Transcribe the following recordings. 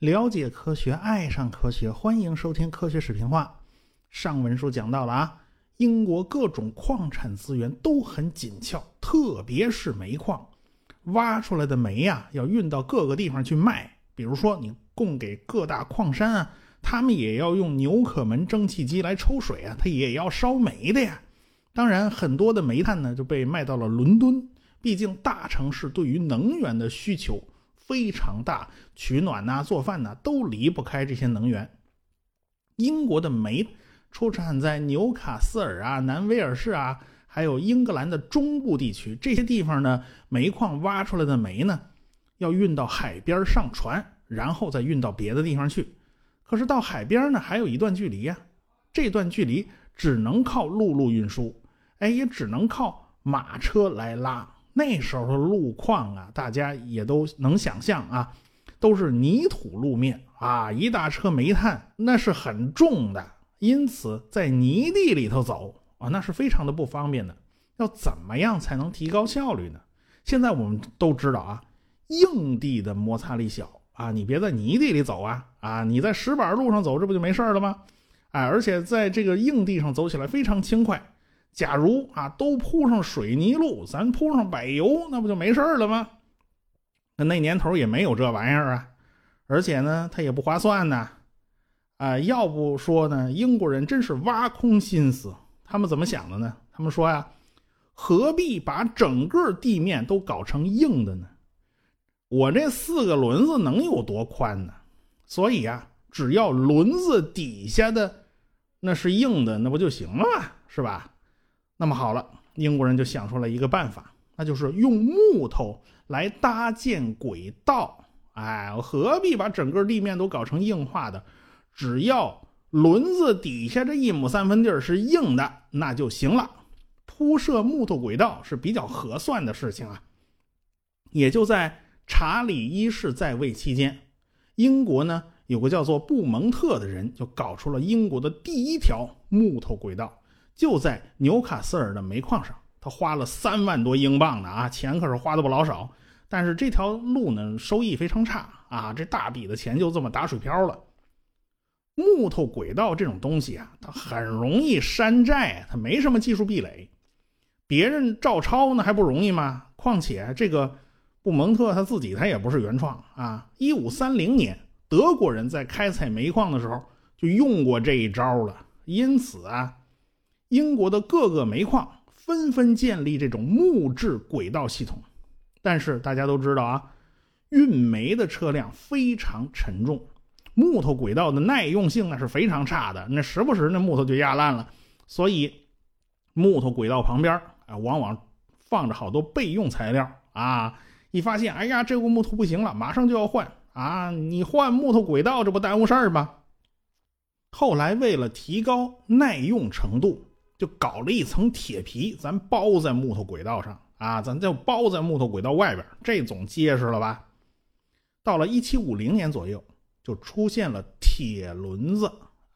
了解科学，爱上科学，欢迎收听科学视频化。上文书讲到了啊，英国各种矿产资源都很紧俏，特别是煤矿，挖出来的煤呀，要运到各个地方去卖。比如说，你供给各大矿山啊，他们也要用纽可门蒸汽机来抽水啊，它也要烧煤的呀。当然，很多的煤炭呢就被卖到了伦敦，毕竟大城市对于能源的需求。非常大，取暖呐、做饭呐，都离不开这些能源。英国的煤出产在纽卡斯尔啊、南威尔士啊，还有英格兰的中部地区这些地方呢，煤矿挖出来的煤呢，要运到海边上船，然后再运到别的地方去。可是到海边呢，还有一段距离呀，这段距离只能靠陆路运输，哎，也只能靠马车来拉。那时候的路况啊，大家也都能想象啊，都是泥土路面啊，一大车煤炭那是很重的，因此在泥地里头走啊，那是非常的不方便的。要怎么样才能提高效率呢？现在我们都知道啊，硬地的摩擦力小啊，你别在泥地里走啊啊，你在石板路上走，这不就没事了吗？哎，而且在这个硬地上走起来非常轻快。假如啊，都铺上水泥路，咱铺上柏油，那不就没事了吗？那那年头也没有这玩意儿啊，而且呢，它也不划算呢。啊，要不说呢，英国人真是挖空心思，他们怎么想的呢？他们说呀，何必把整个地面都搞成硬的呢？我这四个轮子能有多宽呢？所以啊，只要轮子底下的那是硬的，那不就行了吗？是吧？那么好了，英国人就想出了一个办法，那就是用木头来搭建轨道。哎，何必把整个地面都搞成硬化的？只要轮子底下这一亩三分地儿是硬的，那就行了。铺设木头轨道是比较合算的事情啊。也就在查理一世在位期间，英国呢有个叫做布蒙特的人，就搞出了英国的第一条木头轨道。就在纽卡斯尔的煤矿上，他花了三万多英镑呢啊，钱可是花的不老少。但是这条路呢，收益非常差啊，这大笔的钱就这么打水漂了。木头轨道这种东西啊，它很容易山寨，它没什么技术壁垒，别人照抄那还不容易吗？况且这个布蒙特他自己他也不是原创啊。一五三零年，德国人在开采煤矿的时候就用过这一招了，因此啊。英国的各个煤矿纷纷建立这种木质轨道系统，但是大家都知道啊，运煤的车辆非常沉重，木头轨道的耐用性那是非常差的，那时不时那木头就压烂了。所以，木头轨道旁边啊，往往放着好多备用材料啊。一发现，哎呀，这个木头不行了，马上就要换啊！你换木头轨道，这不耽误事儿吗？后来为了提高耐用程度。就搞了一层铁皮，咱包在木头轨道上啊，咱就包在木头轨道外边，这总结实了吧？到了一七五零年左右，就出现了铁轮子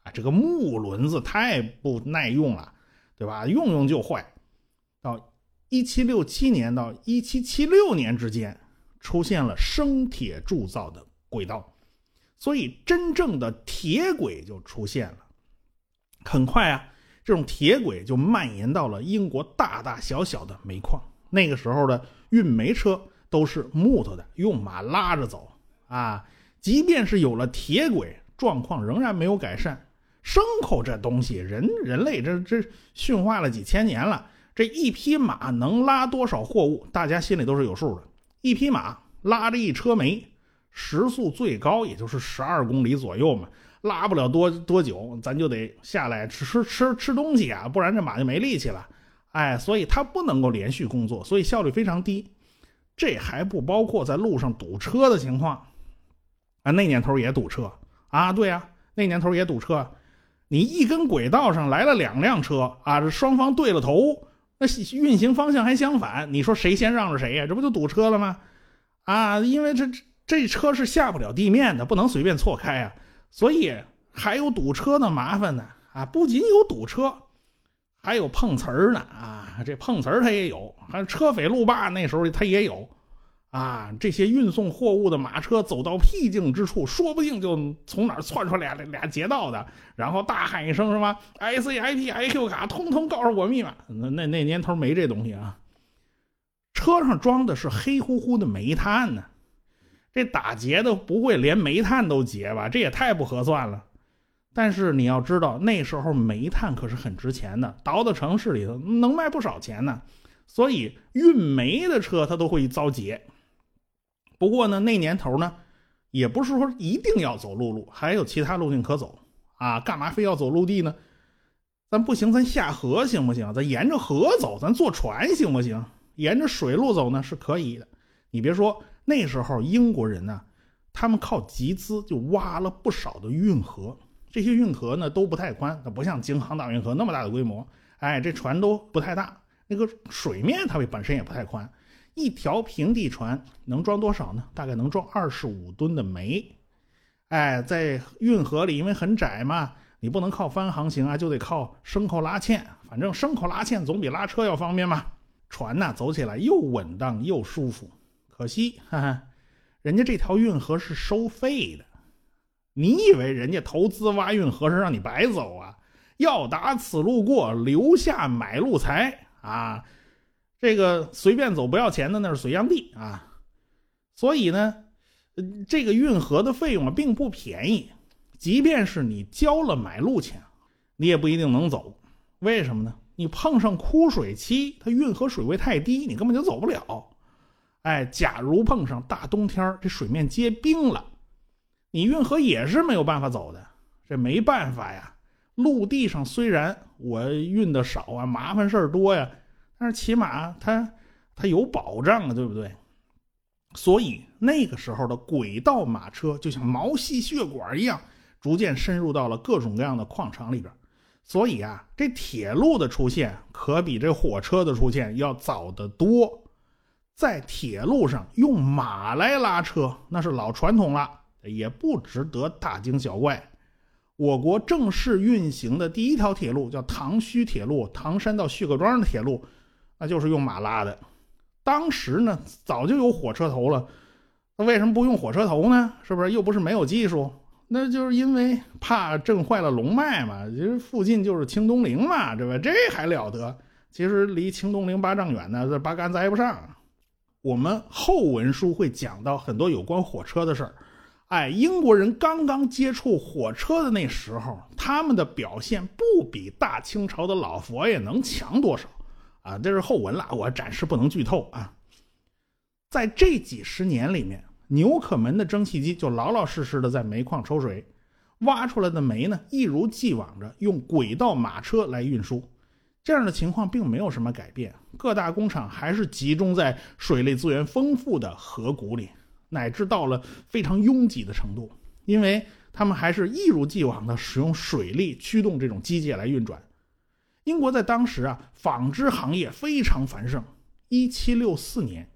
啊，这个木轮子太不耐用了，对吧？用用就坏。到一七六七年到一七七六年之间，出现了生铁铸造的轨道，所以真正的铁轨就出现了。很快啊。这种铁轨就蔓延到了英国大大小小的煤矿。那个时候的运煤车都是木头的，用马拉着走啊。即便是有了铁轨，状况仍然没有改善。牲口这东西，人人类这这驯化了几千年了，这一匹马能拉多少货物，大家心里都是有数的。一匹马拉着一车煤，时速最高也就是十二公里左右嘛。拉不了多多久，咱就得下来吃吃吃吃东西啊，不然这马就没力气了。哎，所以它不能够连续工作，所以效率非常低。这还不包括在路上堵车的情况啊。那年头也堵车啊，对呀，那年头也堵车。你一根轨道上来了两辆车啊，这双方对了头，那运行方向还相反，你说谁先让着谁呀？这不就堵车了吗？啊，因为这这车是下不了地面的，不能随便错开啊。所以还有堵车的麻烦呢啊！不仅有堵车，还有碰瓷儿呢啊，这碰瓷儿他也有，还有车匪路霸那时候他也有。啊，这些运送货物的马车走到僻静之处，说不定就从哪窜出来俩俩劫道的，然后大喊一声什么 “I C I P I Q 卡”，通通告诉我密码。那那那年头没这东西啊，车上装的是黑乎乎的煤炭呢。这打劫的不会连煤炭都劫吧？这也太不合算了。但是你要知道，那时候煤炭可是很值钱的，倒到城市里头能卖不少钱呢。所以运煤的车它都会遭劫。不过呢，那年头呢，也不是说一定要走陆路，还有其他路径可走啊。干嘛非要走陆地呢？咱不行，咱下河行不行？咱沿着河走，咱坐船行不行？沿着水路走呢是可以的。你别说，那时候英国人呢，他们靠集资就挖了不少的运河。这些运河呢都不太宽，它不像京杭大运河那么大的规模。哎，这船都不太大，那个水面它本身也不太宽。一条平地船能装多少呢？大概能装二十五吨的煤。哎，在运河里，因为很窄嘛，你不能靠帆航行啊，就得靠牲口拉纤。反正牲口拉纤总比拉车要方便嘛。船呢，走起来又稳当又舒服。可惜，哈哈，人家这条运河是收费的。你以为人家投资挖运河是让你白走啊？要打此路过，留下买路财啊！这个随便走不要钱的那是隋炀帝啊，所以呢，这个运河的费用啊并不便宜，即便是你交了买路钱，你也不一定能走。为什么呢？你碰上枯水期，它运河水位太低，你根本就走不了。哎，假如碰上大冬天，这水面结冰了，你运河也是没有办法走的。这没办法呀，陆地上虽然我运的少啊，麻烦事儿多呀。但是起码它它有保障啊，对不对？所以那个时候的轨道马车就像毛细血管一样，逐渐深入到了各种各样的矿场里边。所以啊，这铁路的出现可比这火车的出现要早得多。在铁路上用马来拉车，那是老传统了，也不值得大惊小怪。我国正式运行的第一条铁路叫唐胥铁路，唐山到胥各庄的铁路。那就是用马拉的，当时呢早就有火车头了，那为什么不用火车头呢？是不是又不是没有技术？那就是因为怕震坏了龙脉嘛。其实附近就是清东陵嘛，对吧？这还了得？其实离清东陵八丈远呢，这八竿子挨不上。我们后文书会讲到很多有关火车的事儿。哎，英国人刚刚接触火车的那时候，他们的表现不比大清朝的老佛爷能强多少。啊，这是后文了，我暂时不能剧透啊。在这几十年里面，纽可门的蒸汽机就老老实实的在煤矿抽水，挖出来的煤呢，一如既往着用轨道马车来运输。这样的情况并没有什么改变，各大工厂还是集中在水力资源丰富的河谷里，乃至到了非常拥挤的程度，因为他们还是一如既往的使用水力驱动这种机械来运转。英国在当时啊，纺织行业非常繁盛。一七六四年，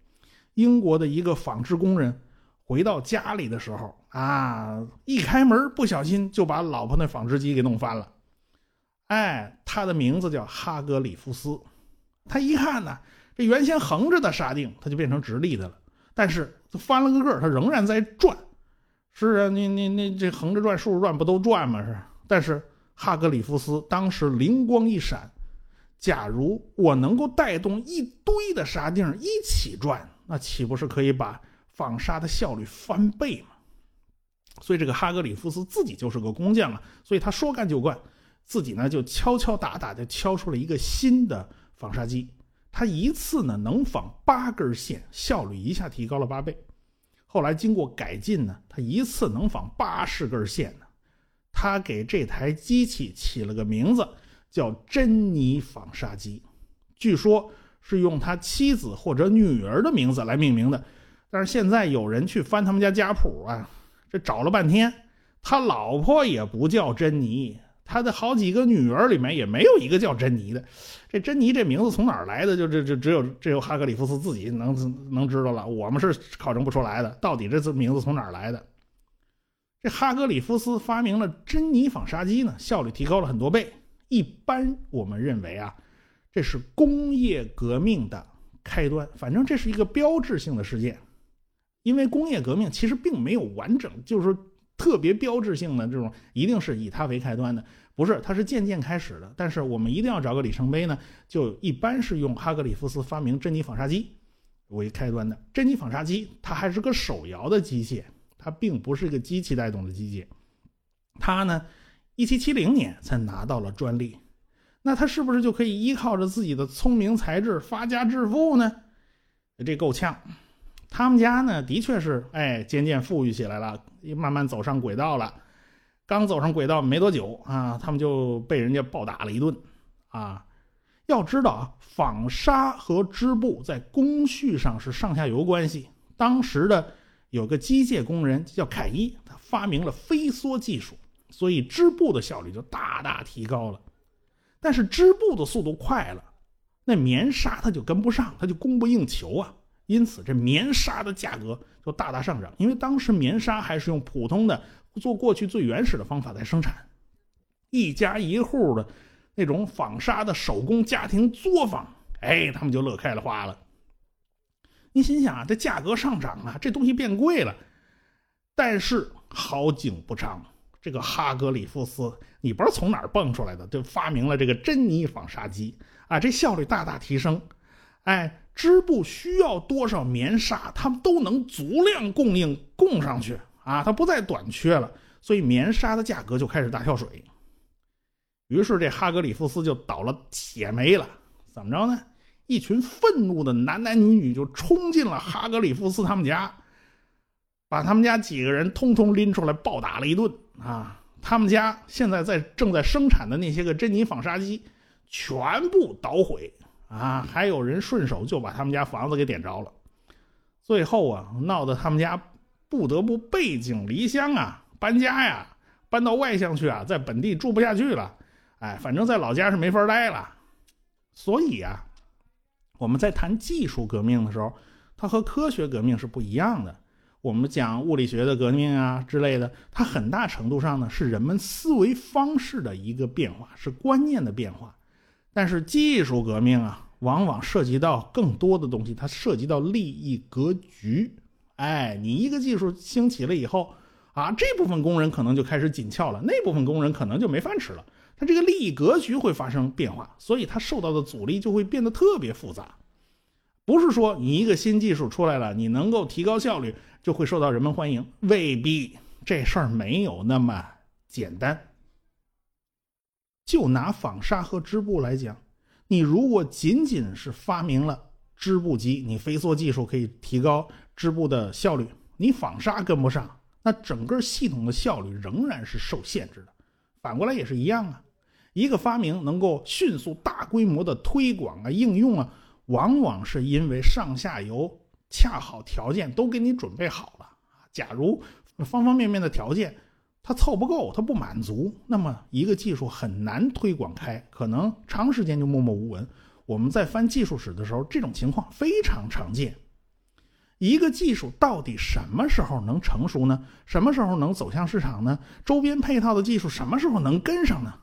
英国的一个纺织工人回到家里的时候啊，一开门不小心就把老婆那纺织机给弄翻了。哎，他的名字叫哈格里夫斯。他一看呢，这原先横着的沙锭，它就变成直立的了。但是翻了个个，它仍然在转。是啊，你你你这横着转、竖着转不都转吗？是，但是。哈格里夫斯当时灵光一闪：假如我能够带动一堆的沙锭一起转，那岂不是可以把纺纱的效率翻倍吗？所以这个哈格里夫斯自己就是个工匠啊，所以他说干就干，自己呢就敲敲打打的敲出了一个新的纺纱机。他一次呢能纺八根线，效率一下提高了八倍。后来经过改进呢，他一次能纺八十根线呢。他给这台机器起了个名字，叫珍妮纺纱机，据说是用他妻子或者女儿的名字来命名的。但是现在有人去翻他们家家谱啊，这找了半天，他老婆也不叫珍妮，他的好几个女儿里面也没有一个叫珍妮的。这珍妮这名字从哪儿来的？就这这只有只有哈格里夫斯自己能能知道了，我们是考证不出来的。到底这字名字从哪儿来的？这哈格里夫斯发明了珍妮纺纱机呢，效率提高了很多倍。一般我们认为啊，这是工业革命的开端，反正这是一个标志性的事件。因为工业革命其实并没有完整，就是特别标志性的这种，一定是以它为开端的，不是，它是渐渐开始的。但是我们一定要找个里程碑呢，就一般是用哈格里夫斯发明珍妮纺纱机为开端的。珍妮纺纱机它还是个手摇的机械，它并不是一个机器带动的机械。它呢，一七七零年才拿到了专利，那它是不是就可以依靠着自己的聪明才智发家致富呢？这够呛。他们家呢，的确是哎，渐渐富裕起来了，慢慢走上轨道了。刚走上轨道没多久啊，他们就被人家暴打了一顿啊。要知道啊，纺纱和织布在工序上是上下游关系。当时的有个机械工人叫凯伊，他发明了飞梭技术，所以织布的效率就大大提高了。但是织布的速度快了，那棉纱它就跟不上，它就供不应求啊。因此，这棉纱的价格就大大上涨。因为当时棉纱还是用普通的做过去最原始的方法在生产，一家一户的那种纺纱的手工家庭作坊，哎，他们就乐开了花了。你心想啊，这价格上涨了，这东西变贵了。但是好景不长，这个哈格里夫斯，你不知道从哪儿蹦出来的，就发明了这个珍妮纺纱机啊，这效率大大提升，哎。织布需要多少棉纱，他们都能足量供应供上去啊，它不再短缺了，所以棉纱的价格就开始大跳水。于是这哈格里夫斯就倒了血霉了，怎么着呢？一群愤怒的男男女女就冲进了哈格里夫斯他们家，把他们家几个人通通拎出来暴打了一顿啊！他们家现在在正在生产的那些个珍妮纺纱机全部捣毁。啊，还有人顺手就把他们家房子给点着了，最后啊，闹得他们家不得不背井离乡啊，搬家呀，搬到外乡去啊，在本地住不下去了，哎，反正在老家是没法待了。所以啊，我们在谈技术革命的时候，它和科学革命是不一样的。我们讲物理学的革命啊之类的，它很大程度上呢是人们思维方式的一个变化，是观念的变化。但是技术革命啊，往往涉及到更多的东西，它涉及到利益格局。哎，你一个技术兴起了以后，啊，这部分工人可能就开始紧俏了，那部分工人可能就没饭吃了。它这个利益格局会发生变化，所以它受到的阻力就会变得特别复杂。不是说你一个新技术出来了，你能够提高效率，就会受到人们欢迎，未必，这事儿没有那么简单。就拿纺纱和织布来讲，你如果仅仅是发明了织布机，你飞梭技术可以提高织布的效率，你纺纱跟不上，那整个系统的效率仍然是受限制的。反过来也是一样啊，一个发明能够迅速大规模的推广啊、应用啊，往往是因为上下游恰好条件都给你准备好了假如方方面面的条件。它凑不够，它不满足，那么一个技术很难推广开，可能长时间就默默无闻。我们在翻技术史的时候，这种情况非常常见。一个技术到底什么时候能成熟呢？什么时候能走向市场呢？周边配套的技术什么时候能跟上呢？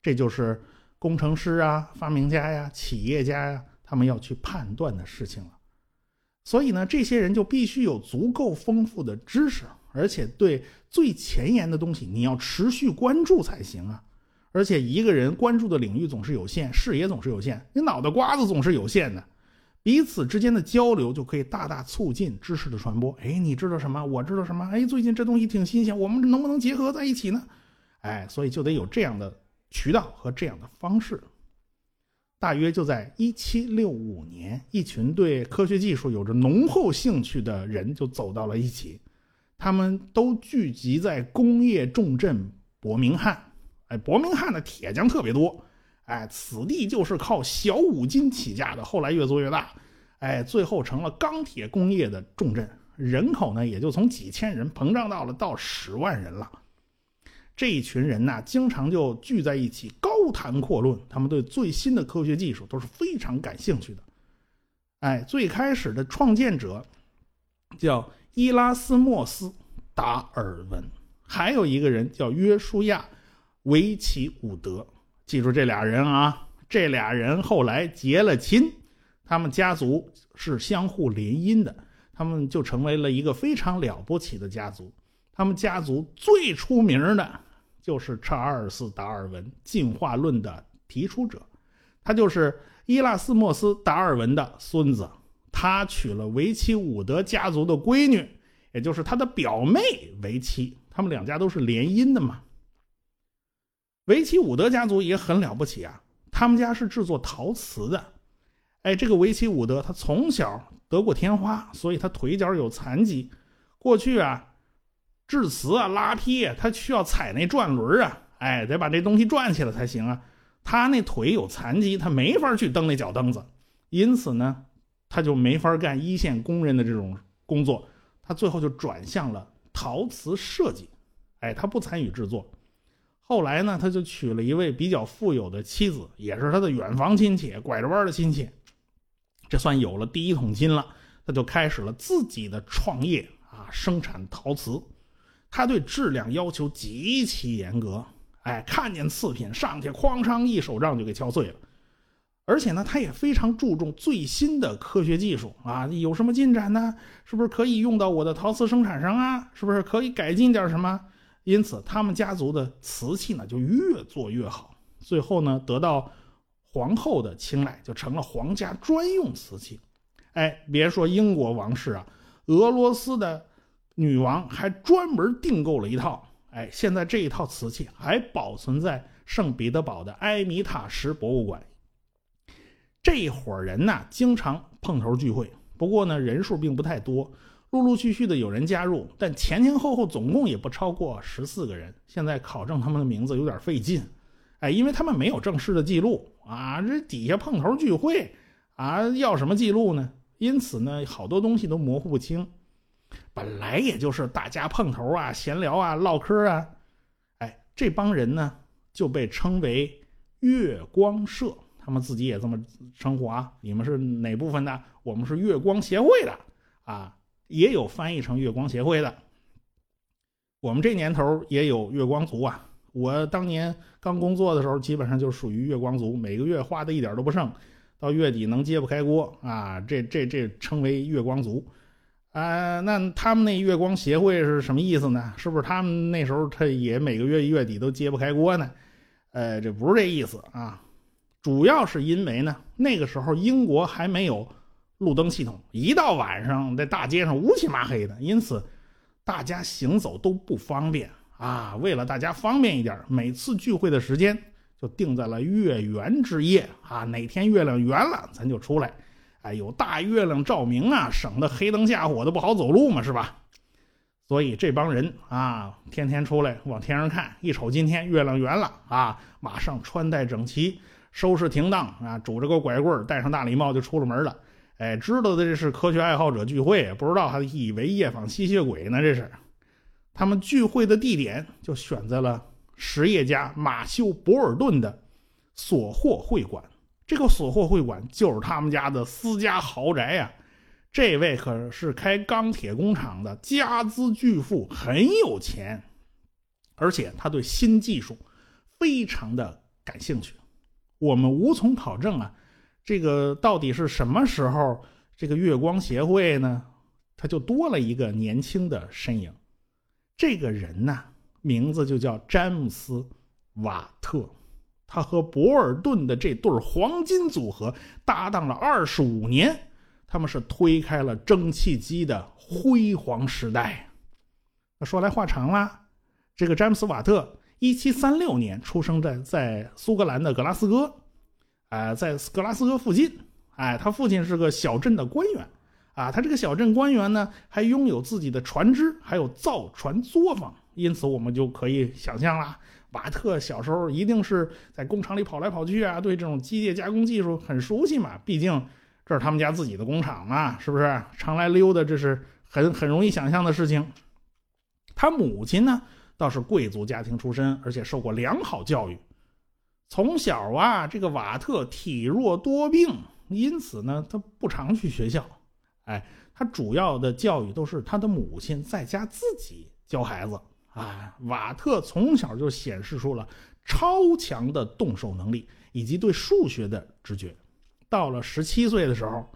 这就是工程师啊、发明家呀、企业家呀，他们要去判断的事情了。所以呢，这些人就必须有足够丰富的知识。而且对最前沿的东西，你要持续关注才行啊！而且一个人关注的领域总是有限，视野总是有限，你脑袋瓜子总是有限的，彼此之间的交流就可以大大促进知识的传播。哎，你知道什么？我知道什么？哎，最近这东西挺新鲜，我们能不能结合在一起呢？哎，所以就得有这样的渠道和这样的方式。大约就在一七六五年，一群对科学技术有着浓厚兴趣的人就走到了一起。他们都聚集在工业重镇伯明翰，哎，伯明翰的铁匠特别多，哎，此地就是靠小五金起家的，后来越做越大，哎，最后成了钢铁工业的重镇，人口呢也就从几千人膨胀到了到十万人了。这一群人呢，经常就聚在一起高谈阔论，他们对最新的科学技术都是非常感兴趣的。哎，最开始的创建者叫。伊拉斯莫斯·达尔文，还有一个人叫约书亚·维奇伍德，记住这俩人啊，这俩人后来结了亲，他们家族是相互联姻的，他们就成为了一个非常了不起的家族。他们家族最出名的就是查尔斯·达尔文进化论的提出者，他就是伊拉斯莫斯·达尔文的孙子，他娶了维奇伍德家族的闺女，也就是他的表妹为妻，他们两家都是联姻的嘛。维奇伍德家族也很了不起啊，他们家是制作陶瓷的。哎，这个维奇伍德他从小得过天花，所以他腿脚有残疾。过去啊，制瓷啊、拉坯啊，他需要踩那转轮啊，哎，得把这东西转起来才行啊。他那腿有残疾，他没法去蹬那脚蹬子，因此呢，他就没法干一线工人的这种工作。他最后就转向了陶瓷设计，哎，他不参与制作。后来呢，他就娶了一位比较富有的妻子，也是他的远房亲戚，拐着弯的亲戚。这算有了第一桶金了，他就开始了自己的创业啊，生产陶瓷。他对质量要求极其严格，哎，看见次品上去哐当一手杖就给敲碎了。而且呢，他也非常注重最新的科学技术啊，有什么进展呢？是不是可以用到我的陶瓷生产上啊？是不是可以改进点什么？因此，他们家族的瓷器呢就越做越好，最后呢得到皇后的青睐，就成了皇家专用瓷器。哎，别说英国王室啊，俄罗斯的女王还专门订购了一套。哎，现在这一套瓷器还保存在圣彼得堡的埃米塔什博物馆。这伙人呢经常碰头聚会，不过呢人数并不太多。陆陆续续的有人加入，但前前后后总共也不超过十四个人。现在考证他们的名字有点费劲，哎，因为他们没有正式的记录啊。这底下碰头聚会啊，要什么记录呢？因此呢，好多东西都模糊不清。本来也就是大家碰头啊、闲聊啊、唠嗑啊，哎，这帮人呢就被称为月光社，他们自己也这么称呼啊。你们是哪部分的？我们是月光协会的啊。也有翻译成月光协会的，我们这年头也有月光族啊。我当年刚工作的时候，基本上就属于月光族，每个月花的一点都不剩，到月底能揭不开锅啊。这这这称为月光族啊。那他们那月光协会是什么意思呢？是不是他们那时候他也每个月月底都揭不开锅呢？呃，这不是这意思啊。主要是因为呢，那个时候英国还没有。路灯系统一到晚上，在大街上乌漆麻黑的，因此大家行走都不方便啊。为了大家方便一点，每次聚会的时间就定在了月圆之夜啊。哪天月亮圆了，咱就出来。哎，有大月亮照明啊，省得黑灯瞎火的不好走路嘛，是吧？所以这帮人啊，天天出来往天上看，一瞅今天月亮圆了啊，马上穿戴整齐，收拾停当啊，拄着个拐棍，戴上大礼帽就出了门了。哎，知道的这是科学爱好者聚会，不知道还以为夜访吸血鬼呢。这是，他们聚会的地点就选在了实业家马修·博尔顿的索霍会馆。这个索霍会馆就是他们家的私家豪宅呀。这位可是开钢铁工厂的家资巨富，很有钱，而且他对新技术非常的感兴趣。我们无从考证啊。这个到底是什么时候？这个月光协会呢，他就多了一个年轻的身影。这个人呢，名字就叫詹姆斯·瓦特。他和博尔顿的这对黄金组合搭档了二十五年，他们是推开了蒸汽机的辉煌时代。那说来话长了，这个詹姆斯·瓦特，一七三六年出生在在苏格兰的格拉斯哥。啊，在格拉斯哥附近，哎，他父亲是个小镇的官员，啊，他这个小镇官员呢，还拥有自己的船只，还有造船作坊，因此我们就可以想象了，瓦特小时候一定是在工厂里跑来跑去啊，对这种机械加工技术很熟悉嘛，毕竟这是他们家自己的工厂嘛，是不是？常来溜达，这是很很容易想象的事情。他母亲呢，倒是贵族家庭出身，而且受过良好教育。从小啊，这个瓦特体弱多病，因此呢，他不常去学校。哎，他主要的教育都是他的母亲在家自己教孩子。哎，瓦特从小就显示出了超强的动手能力以及对数学的直觉。到了十七岁的时候，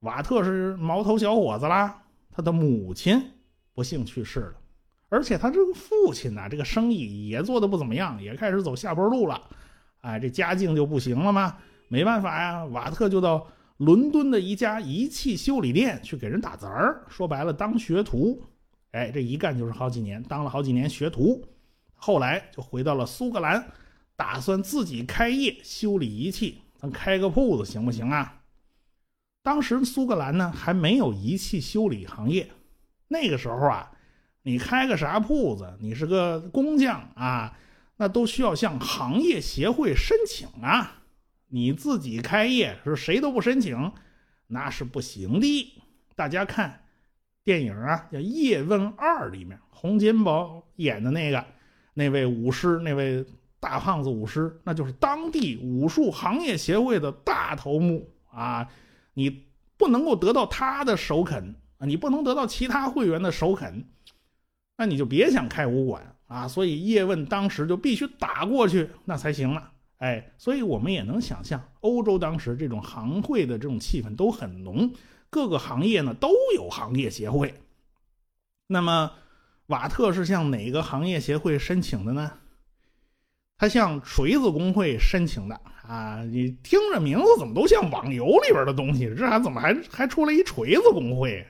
瓦特是毛头小伙子啦。他的母亲不幸去世了，而且他这个父亲呢，这个生意也做的不怎么样，也开始走下坡路了。哎，这家境就不行了吗，没办法呀，瓦特就到伦敦的一家仪器修理店去给人打杂儿，说白了当学徒。哎，这一干就是好几年，当了好几年学徒。后来就回到了苏格兰，打算自己开业修理仪器，咱开个铺子行不行啊？当时苏格兰呢还没有仪器修理行业，那个时候啊，你开个啥铺子，你是个工匠啊，那都需要向行业协会申请啊。你自己开业是谁都不申请，那是不行的。大家看电影啊，叫《叶问二》里面，洪金宝演的那个。那位武师，那位大胖子武师，那就是当地武术行业协会的大头目啊！你不能够得到他的首肯啊，你不能得到其他会员的首肯，那你就别想开武馆啊！所以叶问当时就必须打过去，那才行了。哎，所以我们也能想象，欧洲当时这种行会的这种气氛都很浓，各个行业呢都有行业协会，那么。瓦特是向哪个行业协会申请的呢？他向锤子工会申请的啊！你听着名字怎么都像网游里边的东西？这还怎么还还出来一锤子工会？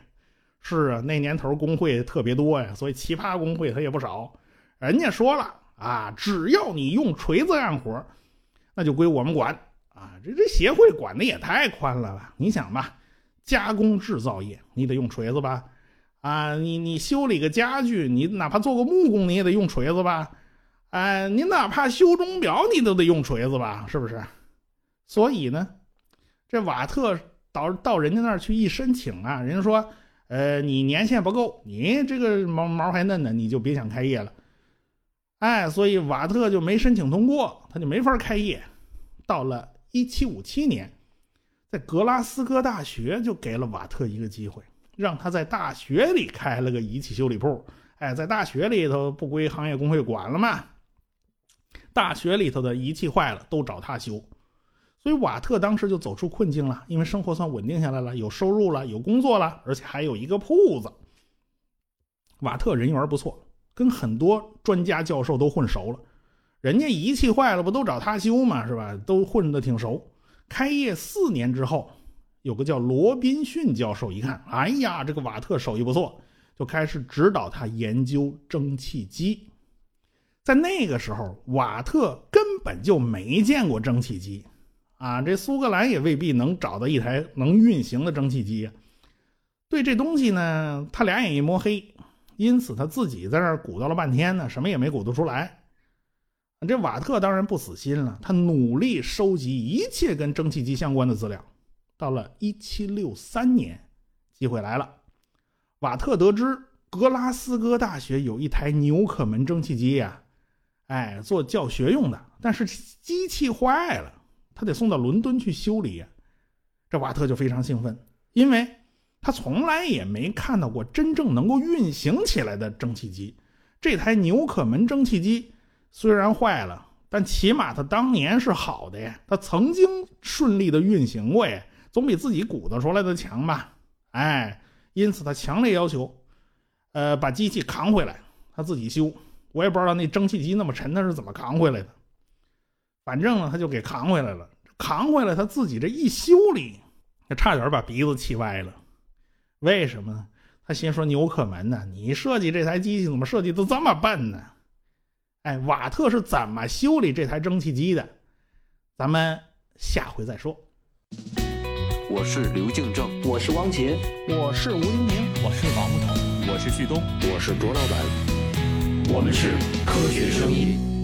是啊，那年头工会特别多呀，所以奇葩工会它也不少。人家说了啊，只要你用锤子干活，那就归我们管啊！这这协会管的也太宽了吧？你想吧，加工制造业你得用锤子吧？啊，你你修理个家具，你哪怕做个木工，你也得用锤子吧？哎，你哪怕修钟表，你都得用锤子吧？是不是？所以呢，这瓦特到到人家那儿去一申请啊，人家说，呃，你年限不够，你这个毛毛还嫩呢，你就别想开业了。哎，所以瓦特就没申请通过，他就没法开业。到了一七五七年，在格拉斯哥大学就给了瓦特一个机会。让他在大学里开了个仪器修理铺，哎，在大学里头不归行业工会管了吗？大学里头的仪器坏了都找他修，所以瓦特当时就走出困境了，因为生活算稳定下来了，有收入了，有工作了，而且还有一个铺子。瓦特人缘不错，跟很多专家教授都混熟了，人家仪器坏了不都找他修吗？是吧？都混得挺熟。开业四年之后。有个叫罗宾逊教授，一看，哎呀，这个瓦特手艺不错，就开始指导他研究蒸汽机。在那个时候，瓦特根本就没见过蒸汽机，啊，这苏格兰也未必能找到一台能运行的蒸汽机。对这东西呢，他两眼一摸黑，因此他自己在那儿鼓捣了半天呢，什么也没鼓捣出来。这瓦特当然不死心了，他努力收集一切跟蒸汽机相关的资料。到了一七六三年，机会来了。瓦特得知格拉斯哥大学有一台纽可门蒸汽机呀，哎，做教学用的，但是机器坏了，他得送到伦敦去修理。这瓦特就非常兴奋，因为他从来也没看到过真正能够运行起来的蒸汽机。这台纽可门蒸汽机虽然坏了，但起码它当年是好的呀，它曾经顺利的运行过呀。总比自己鼓捣出来的强吧？哎，因此他强烈要求，呃，把机器扛回来，他自己修。我也不知道那蒸汽机那么沉，他是怎么扛回来的。反正呢，他就给扛回来了。扛回来，他自己这一修理，他差点把鼻子气歪了。为什么呢？他心说：“牛可门呢？你设计这台机器怎么设计都这么笨呢？”哎，瓦特是怎么修理这台蒸汽机的？咱们下回再说。我是刘敬正，我是汪杰，我是吴黎明，我是王木头，我是旭东，我是卓老板，我们是科学声音。